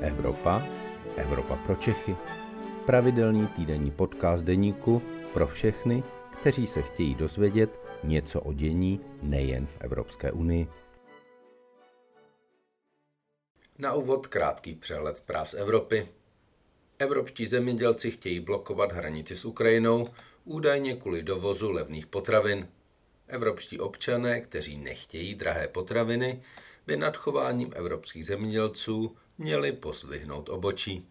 Evropa, Evropa pro Čechy. Pravidelný týdenní podcast deníku pro všechny, kteří se chtějí dozvědět něco o dění nejen v Evropské unii. Na úvod krátký přehled zpráv z Evropy. Evropští zemědělci chtějí blokovat hranici s Ukrajinou, údajně kvůli dovozu levných potravin. Evropští občané, kteří nechtějí drahé potraviny, by nad chováním evropských zemědělců měli pozdvihnout obočí.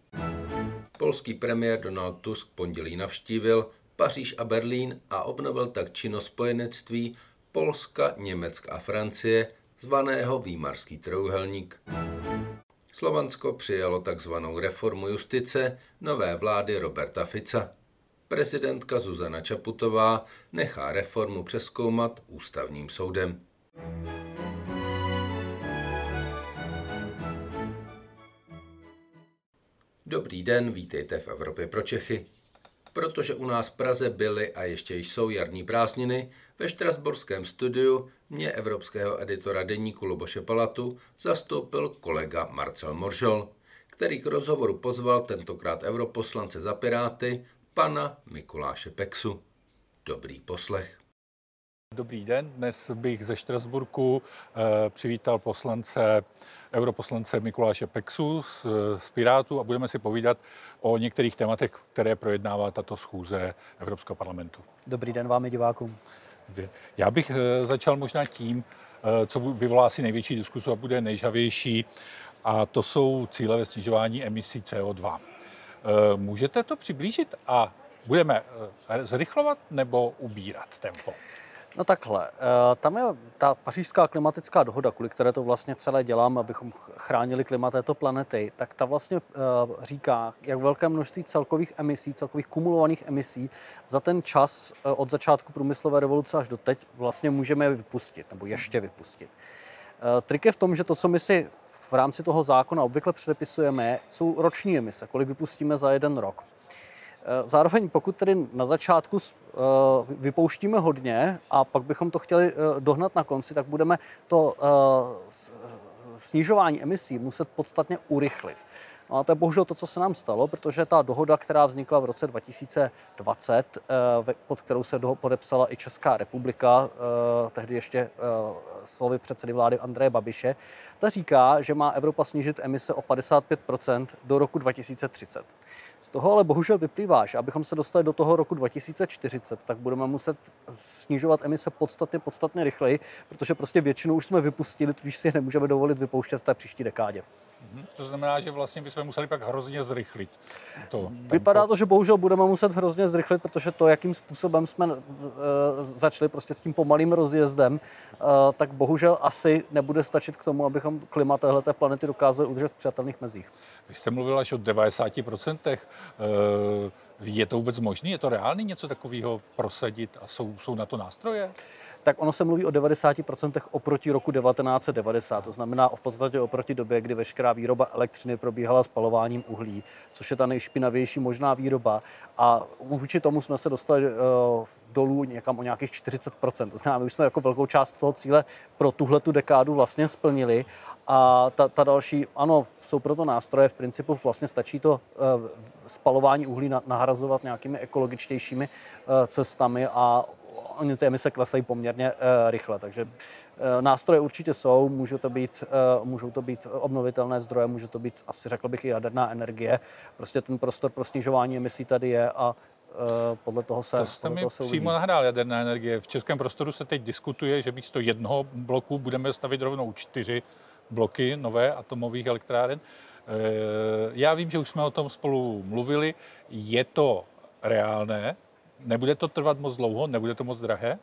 Polský premiér Donald Tusk pondělí navštívil Paříž a Berlín a obnovil tak činnost spojenectví Polska, Německa a Francie, zvaného Výmarský trojuhelník. Slovansko přijalo takzvanou reformu justice nové vlády Roberta Fica. Prezidentka Zuzana Čaputová nechá reformu přeskoumat ústavním soudem. Dobrý den, vítejte v Evropě pro Čechy. Protože u nás v Praze byly a ještě jsou jarní prázdniny, ve Štrasburském studiu mě evropského editora deníku Luboše Palatu zastoupil kolega Marcel Moržol, který k rozhovoru pozval tentokrát europoslance za Piráty, pana Mikuláše Peksu. Dobrý poslech. Dobrý den, dnes bych ze Štrasburku eh, přivítal poslance, europoslance Mikuláše Peksu z, z Pirátu a budeme si povídat o některých tématech, které projednává tato schůze Evropského parlamentu. Dobrý den vám i divákům. Já bych eh, začal možná tím, eh, co vyvolá asi největší diskusu a bude nejžavější, a to jsou cíle ve snižování emisí CO2. Můžete to přiblížit a budeme zrychlovat nebo ubírat tempo? No takhle, eh, tam je ta pařížská klimatická dohoda, kvůli které to vlastně celé dělám, abychom chránili klima této planety, tak ta vlastně eh, říká, jak velké množství celkových emisí, celkových kumulovaných emisí za ten čas eh, od začátku průmyslové revoluce až do teď vlastně můžeme vypustit, nebo ještě vypustit. Trik je v tom, že to, co my si v rámci toho zákona obvykle předepisujeme, jsou roční emise, kolik vypustíme za jeden rok. Eh, zároveň pokud tedy na začátku eh, vypouštíme hodně a pak bychom to chtěli eh, dohnat na konci, tak budeme to snižování emisí muset podstatně urychlit. No a to je bohužel to, co se nám stalo, protože ta dohoda, která vznikla v roce 2020, pod kterou se podepsala i Česká republika, tehdy ještě slovy předsedy vlády Andreje Babiše, ta říká, že má Evropa snížit emise o 55% do roku 2030. Z toho ale bohužel vyplývá, že abychom se dostali do toho roku 2040, tak budeme muset snižovat emise podstatně, podstatně rychleji, protože prostě většinu už jsme vypustili, tudíž si je nemůžeme dovolit vypouštět v té příští dekádě. Mhm. To znamená, že vlastně bychom museli pak hrozně zrychlit. To Vypadá to, že bohužel budeme muset hrozně zrychlit, protože to, jakým způsobem jsme uh, začali prostě s tím pomalým rozjezdem, uh, tak bohužel asi nebude stačit k tomu, abychom klima téhleté planety dokázali udržet v přijatelných mezích. Vy jste mluvil až o 90%. Uh, je to vůbec možné? Je to reálný něco takového prosadit a jsou, jsou na to nástroje? Tak ono se mluví o 90% oproti roku 1990. To znamená v podstatě oproti době, kdy veškerá výroba elektřiny probíhala spalováním uhlí, což je ta nejšpinavější možná výroba. A vůči tomu jsme se dostali uh, dolů někam o nějakých 40%. To znamená, my už jsme jako velkou část toho cíle pro tuhle tu dekádu vlastně splnili. A ta, ta další, ano, jsou proto nástroje, v principu vlastně stačí to uh, spalování uhlí nahrazovat nějakými ekologičtějšími uh, cestami a oni ty emise klesají poměrně uh, rychle, takže uh, nástroje určitě jsou, můžou to, být, uh, můžou to být obnovitelné zdroje, může to být asi řekl bych i jaderná energie. Prostě ten prostor pro snižování emisí tady je a podle toho se To jste mi toho přímo nahrál jaderná energie. V českém prostoru se teď diskutuje, že místo jednoho bloku budeme stavit rovnou čtyři bloky nové atomových elektráren. Já vím, že už jsme o tom spolu mluvili. Je to reálné? Nebude to trvat moc dlouho? Nebude to moc drahé?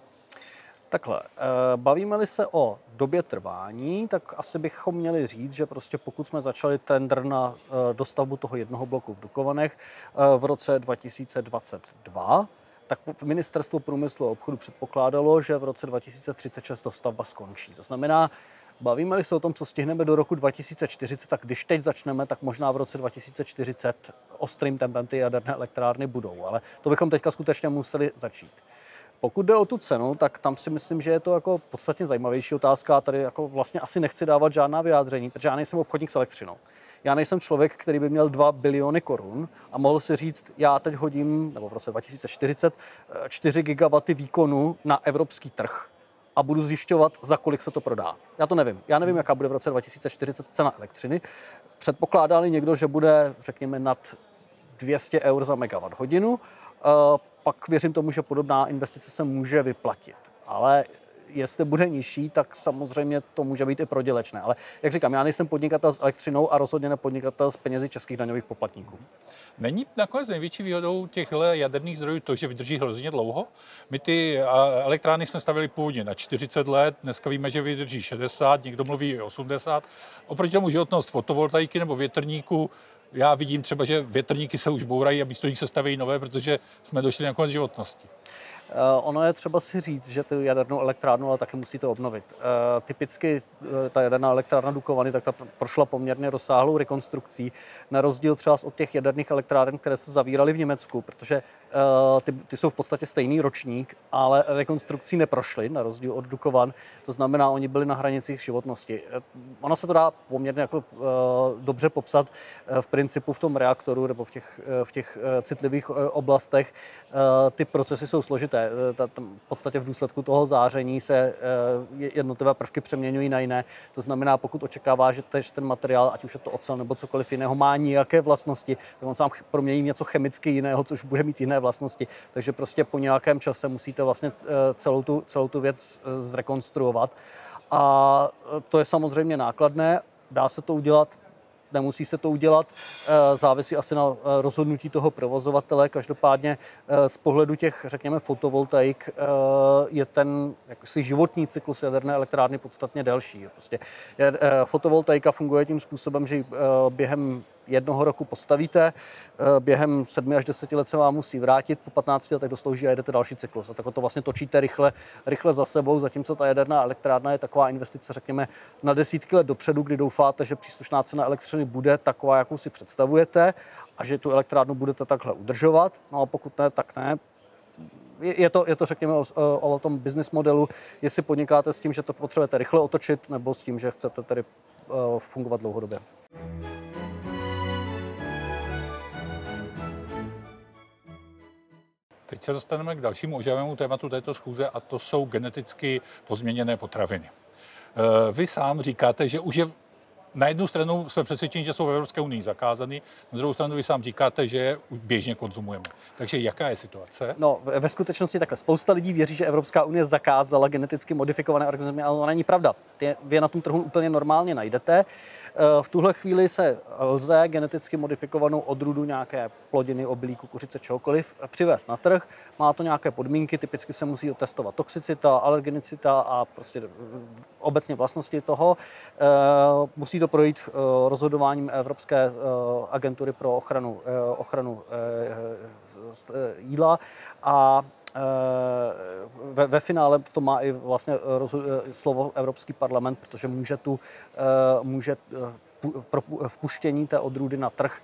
Takhle, eh, bavíme-li se o době trvání, tak asi bychom měli říct, že prostě pokud jsme začali tender na eh, dostavbu toho jednoho bloku v Dukovanech eh, v roce 2022, tak ministerstvo průmyslu a obchodu předpokládalo, že v roce 2036 dostavba skončí. To znamená, Bavíme-li se o tom, co stihneme do roku 2040, tak když teď začneme, tak možná v roce 2040 ostrým tempem ty jaderné elektrárny budou, ale to bychom teďka skutečně museli začít. Pokud jde o tu cenu, tak tam si myslím, že je to jako podstatně zajímavější otázka. Tady jako vlastně asi nechci dávat žádná vyjádření, protože já nejsem obchodník s elektřinou. Já nejsem člověk, který by měl 2 biliony korun a mohl si říct, já teď hodím, nebo v roce 2040, 4 gigawaty výkonu na evropský trh a budu zjišťovat, za kolik se to prodá. Já to nevím. Já nevím, jaká bude v roce 2040 cena elektřiny. Předpokládali někdo, že bude, řekněme, nad 200 eur za megawatt hodinu, eh, pak věřím tomu, že podobná investice se může vyplatit. Ale jestli bude nižší, tak samozřejmě to může být i prodělečné. Ale jak říkám, já nejsem podnikatel s elektřinou a rozhodně ne podnikatel s penězi českých daňových poplatníků. Není nakonec největší výhodou těchto jaderných zdrojů to, že vydrží hrozně dlouho? My ty elektrárny jsme stavili původně na 40 let, dneska víme, že vydrží 60, někdo mluví i 80. Oproti tomu životnost fotovoltaiky nebo větrníku já vidím třeba, že větrníky se už bourají a místo nich se staví nové, protože jsme došli na konec životnosti. Uh, ono je třeba si říct, že tu jadernou elektrárnu ale taky musíte obnovit. Uh, typicky uh, ta jaderná elektrárna Dukovany tak ta prošla poměrně rozsáhlou rekonstrukcí, na rozdíl třeba od těch jaderných elektráren, které se zavíraly v Německu, protože Eh, ty, ty jsou v podstatě stejný ročník, ale rekonstrukcí neprošly, na rozdíl od Dukovan. To znamená, oni byli na hranicích životnosti. Eh, ono se to dá poměrně jako, dobře popsat v principu v tom reaktoru nebo v těch, v těch citlivých oblastech. Ty procesy jsou složité. Uh, ta, v podstatě v důsledku toho záření se uh, jednotlivé prvky přeměňují na jiné. To znamená, pokud očekává, že tež ten materiál, ať už je to ocel nebo cokoliv jiného, má nějaké vlastnosti, tak on sám promění něco chemicky jiného, což bude mít jiné vlastnosti. Takže prostě po nějakém čase musíte vlastně eh, celou tu, celou tu věc eh, zrekonstruovat. A eh, to je samozřejmě nákladné, dá se to udělat, nemusí se to udělat, závisí asi na rozhodnutí toho provozovatele. Každopádně z pohledu těch, řekněme, fotovoltaik je ten jaksi životní cyklus jaderné elektrárny podstatně delší. Prostě fotovoltaika funguje tím způsobem, že během jednoho roku postavíte, eh, během 7 až 10 let se vám musí vrátit, po 15 letech doslouží a jedete další cyklus. A tak to vlastně točíte rychle, rychle za sebou, zatímco ta jaderná elektrárna je taková investice, řekněme, na desítky let dopředu, kdy doufáte, že příslušná cena elektřiny bude taková, jakou si představujete a že tu elektrárnu budete takhle udržovat. No a pokud ne, tak ne, je to, je to řekněme, o, o tom business modelu, jestli podnikáte s tím, že to potřebujete rychle otočit, nebo s tím, že chcete tedy uh, fungovat dlouhodobě. Teď se dostaneme k dalšímu oživému tématu této schůze a to jsou geneticky pozměněné potraviny. Eh, vy sám říkáte, že už je na jednu stranu jsme přesvědčeni, že jsou v Evropské unii zakázány, na druhou stranu vy sám říkáte, že běžně konzumujeme. Takže jaká je situace? No, ve skutečnosti takhle. Spousta lidí věří, že Evropská unie zakázala geneticky modifikované organismy, ale to není pravda. Ty, vy na tom trhu úplně normálně najdete. Eh, v tuhle chvíli se lze geneticky modifikovanou odrůdu nějaké plodiny, obilí, kukuřice, čehokoliv přivést na trh. Má to nějaké podmínky, typicky se musí testovat toxicita, alergenicita a prostě obecně vlastnosti toho. Eh, musí to projít eh, rozhodováním Evropské agentury pro ochranu, ochranu jídla a ve, ve finále v tom má i vlastně slovo Evropský parlament, protože může tu může pro vpuštění té odrůdy na trh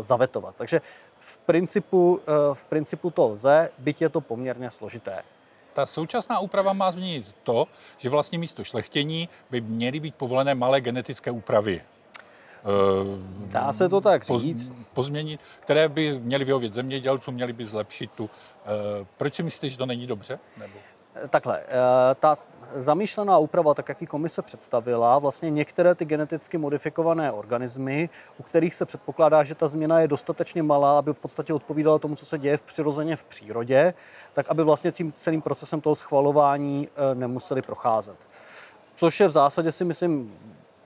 zavetovat. Takže v principu, v principu to lze, byť je to poměrně složité. Ta současná úprava má změnit to, že vlastně místo šlechtění by měly být povolené malé genetické úpravy. Dá se to tak říct. Pozměnit, které by měly vyhovět zemědělcům, měly by zlepšit tu. Eh, proč si myslíte, že to není dobře? Nebo? Takhle, eh, ta zamýšlená úprava, tak jak ji komise představila, vlastně některé ty geneticky modifikované organismy, u kterých se předpokládá, že ta změna je dostatečně malá, aby v podstatě odpovídala tomu, co se děje v přirozeně v přírodě, tak aby vlastně tím celým procesem toho schvalování eh, nemuseli procházet. Což je v zásadě si myslím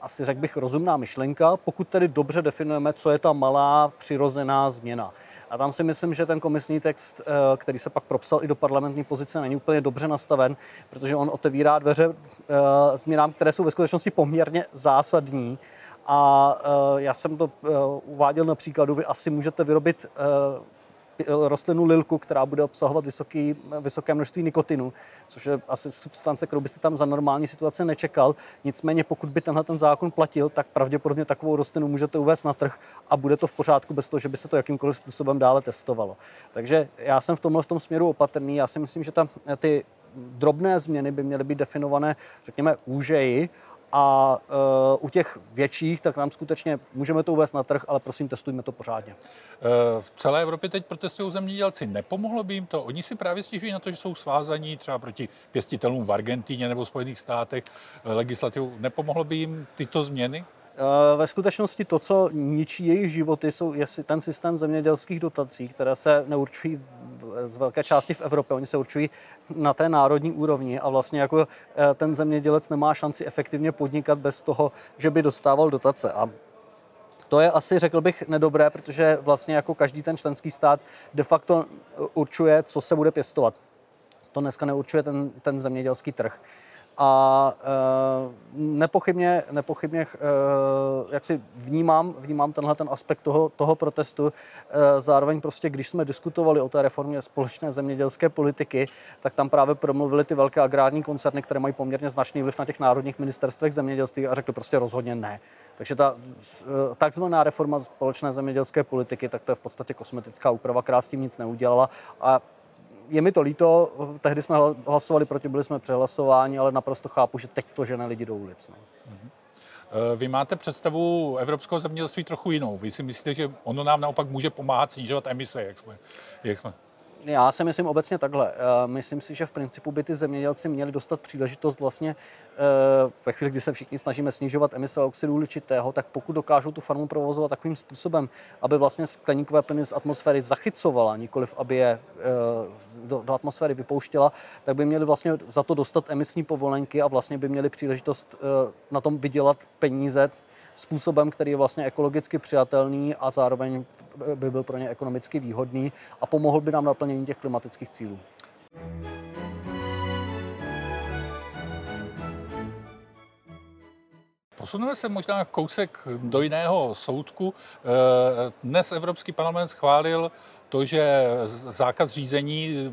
asi řekl bych rozumná myšlenka, pokud tedy dobře definujeme, co je ta malá přirozená změna. A tam si myslím, že ten komisní text, eh, který se pak propsal i do parlamentní pozice, není úplně dobře nastaven, protože on otevírá dveře eh, změnám, které jsou ve skutečnosti poměrně zásadní. A eh, já jsem to uváděl na příkladu, vy asi můžete vyrobit rostlinu lilku, která bude obsahovat vysoký, vysoké množství nikotinu, což je asi substance, kterou byste tam za normální situace nečekal. Nicméně pokud by tenhle ten zákon platil, tak pravděpodobně takovou rostlinu můžete uvést na trh a bude to v pořádku bez toho, že by se to jakýmkoliv způsobem dále testovalo. Takže já jsem v tomhle v tom směru opatrný. Já si myslím, že ta, ty drobné změny by měly být definované, řekněme, úžeji a uh, u těch větších, tak nám skutečně můžeme to uvést na trh, ale prosím, testujme to pořádně. Uh, v celé Evropě teď protestují zemědělci. Nepomohlo by jim to? Oni si právě stěžují na to, že jsou svázaní třeba proti pěstitelům v Argentíně nebo Spojených státech uh, legislativu. Nepomohlo by jim tyto změny? Eh, ve skutečnosti to, co ničí jejich životy, jsou je ten systém zemědělských dotací, které se neurčují z velké části v Evropě. Oni se určují na té národní úrovni a vlastně jako eh, ten zemědělec nemá šanci efektivně podnikat bez toho, že by dostával dotace. A to je asi, řekl bych, nedobré, protože vlastně jako každý ten členský stát de facto určuje, co se bude pěstovat. To dneska neurčuje ten, ten zemědělský trh. A e, nepochybně, nepochybně e, jak si vnímám, vnímám tenhle ten aspekt toho, toho protestu. E, zároveň prostě, když jsme diskutovali o té reformě společné zemědělské politiky, tak tam právě promluvili ty velké agrární koncerny, které mají poměrně značný vliv na těch národních ministerstvech zemědělství a řekli prostě rozhodně ne. Takže ta takzvaná reforma společné zemědělské politiky, tak to je v podstatě kosmetická úprava, která s tím nic neudělala. A je mi to líto, tehdy jsme hlasovali proti, byli jsme přehlasováni, ale naprosto chápu, že teď to žene lidi do ulic. No. Mhm. Vy máte představu evropského zemědělství trochu jinou. Vy si myslíte, že ono nám naopak může pomáhat snižovat emise, jak jsme, jak jsme já si myslím obecně takhle. Eh, myslím si, že v principu by ty zemědělci měli dostat příležitost vlastně eh, ve chvíli, kdy se všichni snažíme snižovat emise oxidu uhličitého, tak pokud dokážou tu farmu provozovat takovým způsobem, aby vlastně skleníkové plyny z atmosféry zachycovala, nikoliv aby je eh, do, do atmosféry vypouštěla, tak by měli vlastně za to dostat emisní povolenky a vlastně by měli příležitost na tom vydělat peníze způsobem, který je vlastně ekologicky přijatelný a zároveň by byl pro ně ekonomicky výhodný a pomohl by nám naplnění těch klimatických cílů. Posuneme se možná kousek do jiného soudku. Dnes Evropský parlament schválil to, že zákaz řízení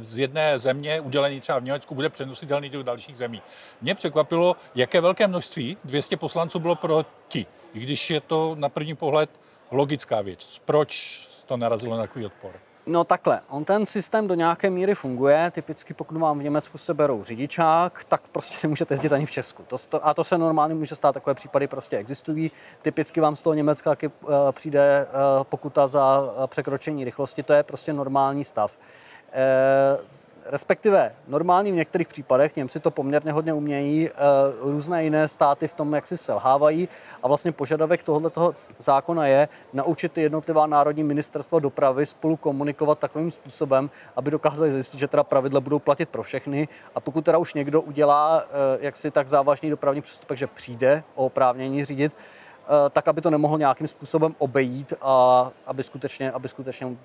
z jedné země, udělený třeba v Německu, bude přenositelný do dalších zemí. Mě překvapilo, jaké velké množství, 200 poslanců bylo proti, i když je to na první pohled logická věc. Proč to narazilo na takový odpor? No takhle, on ten systém do nějaké míry funguje. Typicky pokud vám v Německu se berou řidičák, tak prostě nemůžete jezdit ani v Česku. To, to, a to se normálně může stát, takové případy prostě existují. Typicky vám z toho Německa uh, přijde uh, pokuta za uh, překročení rychlosti, to je prostě normální stav. Respektive normální v některých případech, Němci to poměrně hodně umějí, eh, různé jiné státy v tom, jak si selhávají. A vlastně požadavek tohoto zákona je naučit ty jednotlivá národní ministerstva dopravy spolu komunikovat takovým způsobem, aby dokázali zjistit, že teda pravidla budou platit pro všechny. A pokud teda už někdo udělá eh, jaksi tak závažný dopravní přestupek, že přijde o oprávnění řídit, tak aby to nemohl nějakým způsobem obejít a aby skutečně, aby skutečně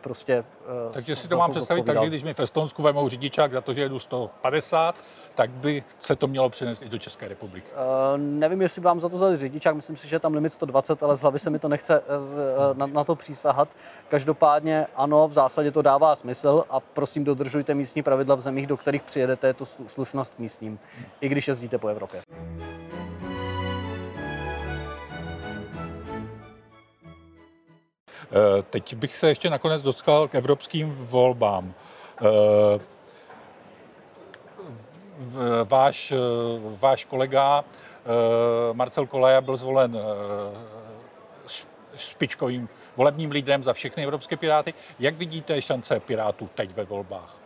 prostě... Eh, Takže si to mám představit tak, že když mi v Estonsku vemou řidičák za to, že jedu 150, tak by se to mělo přenést i do České republiky. Uh, nevím, jestli vám za to vzali řidičák, myslím si, že je tam limit 120, ale z hlavy se mi to nechce na, na to přísahat. Každopádně ano, v zásadě to dává smysl a prosím dodržujte místní pravidla v zemích, do kterých přijedete, je to slušnost místním, i když jezdíte po Evropě. Teď bych se ještě nakonec dostal k evropským volbám. Eh, váš, eh, váš kolega Marcel Kolaja byl zvolen špičkovým volebním lídrem za všechny evropské piráty. Jak vidíte šance pirátů teď ve volbách?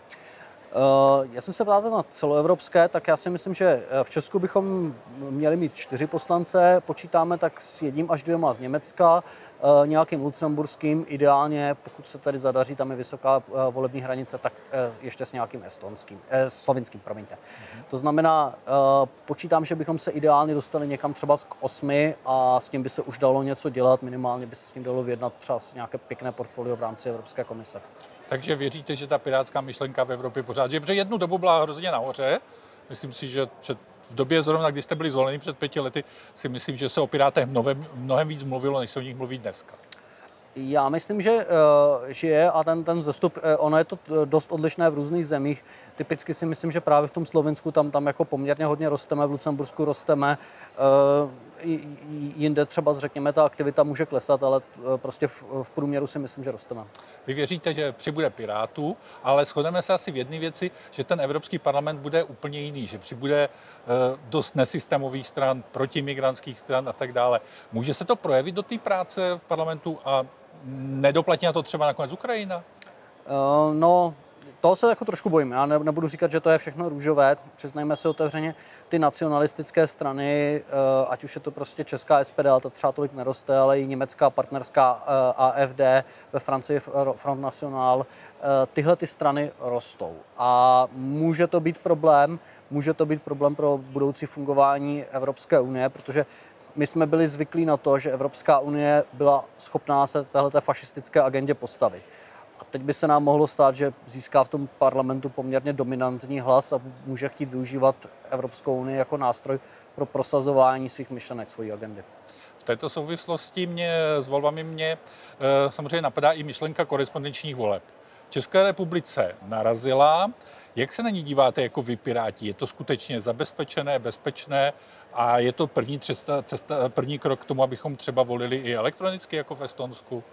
Já jsem se ptal na celoevropské, tak já si myslím, že v Česku bychom měli mít čtyři poslance, počítáme tak s jedním až dvěma z Německa, Eh, nějakým lucemburským, ideálně, pokud se tady zadaří, tam je vysoká eh, volební hranice, tak eh, ještě s nějakým estonským, eh, slovinským, promiňte. To znamená, počítám, že bychom se ideálně dostali někam třeba k osmi a s tím by se už dalo něco dělat, minimálně by se s tím dalo vyjednat třeba nějaké pěkné portfolio v rámci Evropské komise. Takže věříte, že ta pirátská myšlenka v Evropě pořád, že protože jednu dobu byla hrozně nahoře, myslím si, že před v době zrovna, kdy jste byli zvoleni před pěti lety, si myslím, že se o Pirátech mnohem, mnohem víc mluvilo, než se o nich mluví dneska. Já myslím, že, eh, že je a ten, ten zestup, eh, ono je to dost odlišné v různých zemích. Typicky si myslím, že právě v tom Slovensku tam, tam jako poměrně hodně rosteme, v Lucembursku rosteme. Jinde třeba, řekněme, ta aktivita může klesat, ale prostě v, v průměru si myslím, že rosteme. Vy věříte, že přibude Pirátů, ale shodneme se asi v jedné věci, že ten Evropský parlament bude úplně jiný, že přibude dost nesystémových stran, protimigrantských stran a tak dále. Může se to projevit do té práce v parlamentu a nedoplatí na to třeba nakonec Ukrajina? Uh, no, toho se jako trošku bojím. Já nebudu říkat, že to je všechno růžové. Přiznajme si otevřeně, ty nacionalistické strany, eh, ať už je to prostě česká SPD, ale to třeba tolik neroste, ale i německá partnerská eh, AFD, ve Francii Front National, tyhle ty strany rostou. A může to být problém, může to být problém pro budoucí fungování Evropské unie, protože my jsme byli zvyklí na to, že Evropská unie byla schopná se této fašistické agendě postavit. A teď by se nám mohlo stát, že získá v tom parlamentu poměrně dominantní hlas a může chtít využívat Evropskou unii jako nástroj pro prosazování svých myšlenek, svojí agendy. V této souvislosti mě s volbami mě eh, samozřejmě napadá i myšlenka korespondenčních voleb. České republice narazila. Jak se na ní díváte jako vy, Piráti? Je to skutečně zabezpečené, bezpečné? A je to první, cesta, cesta, první krok k tomu, abychom třeba volili i elektronicky, jako v Estonsku?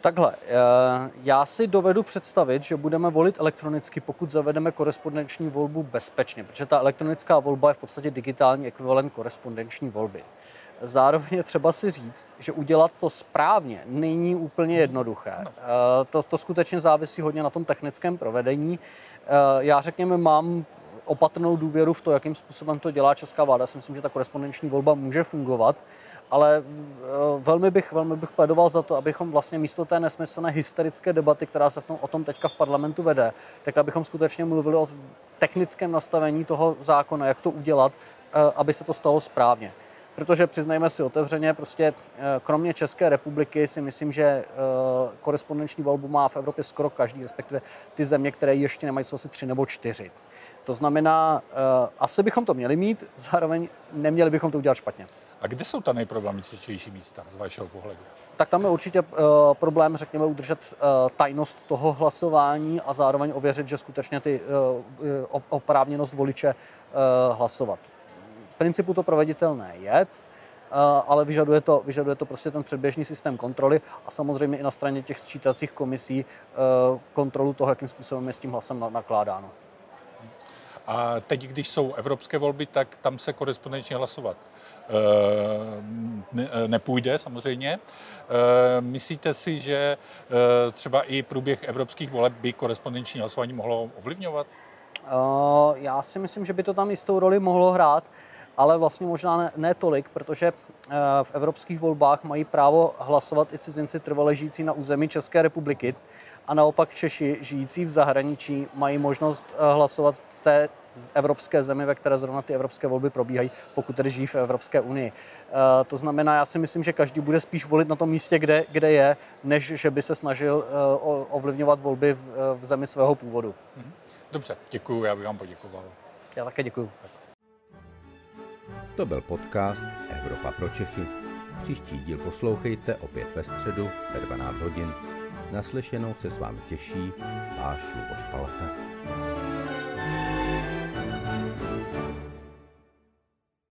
Takhle, eh, já si dovedu představit, že budeme volit elektronicky, pokud zavedeme korespondenční volbu bezpečně, protože ta elektronická volba je v podstatě digitální ekvivalent korespondenční volby. Zároveň je třeba si říct, že udělat to správně není úplně jednoduché. No. Eh, to, to skutečně závisí hodně na tom technickém provedení. Eh, já řekněme, mám opatrnou důvěru v to, jakým způsobem to dělá česká vláda. Já si myslím, že ta korespondenční volba může fungovat, ale eh, velmi bych, velmi bych pledoval za to, abychom vlastně místo té nesmyslné hysterické debaty, která se v tom, o tom teďka v parlamentu vede, tak abychom skutečně mluvili o technickém nastavení toho zákona, jak to udělat, eh, aby se to stalo správně. Protože přiznejme si otevřeně, prostě eh, kromě České republiky si myslím, že korespondenční volbu má v Evropě skoro každý, respektive ty země, které ještě nemají, jsou asi tři nebo čtyři. To znamená, asi bychom to měli mít, zároveň neměli bychom to udělat špatně. A kde jsou ta nejproblematičtější místa z vašeho pohledu? Tak tam je určitě uh, problém, řekněme, udržet uh, tajnost toho hlasování a zároveň ověřit, že skutečně ty uh, oprávněnost voliče hlasovat. V principu to proveditelné je, ale vyžaduje to, vyžaduje to prostě ten předběžný systém kontroly a samozřejmě i na straně těch sčítacích komisí kontrolu toho, jakým způsobem je s tím hlasem nakládáno. A teď, když jsou evropské volby, tak tam se korespondenčně hlasovat eh, nepůjde samozřejmě. Eh, myslíte si, že eh, třeba i průběh evropských voleb by korespondenční hlasování mohlo ovlivňovat? Já si myslím, že by to tam jistou roli mohlo hrát, ale vlastně možná ne, ne tolik, protože v evropských volbách mají právo hlasovat i cizinci trvale žijící na území České republiky a naopak Češi žijící v zahraničí mají možnost hlasovat v té evropské zemi, ve které zrovna ty evropské volby probíhají, pokud tedy žijí v Evropské unii. Eh, to znamená, já si myslím, že každý bude spíš volit na tom místě, kde, kde je, než že by se snažil eh, ovlivňovat volby v, eh, v zemi svého původu. Mhm. Dobře, děkuji, já bych vám poděkoval. Já také děkuji. Tak. To byl podcast Evropa pro Čechy. Příští díl poslouchejte opět ve středu ve 12 hodin. Naslyšenou se s vámi těší váš Luboš Palata.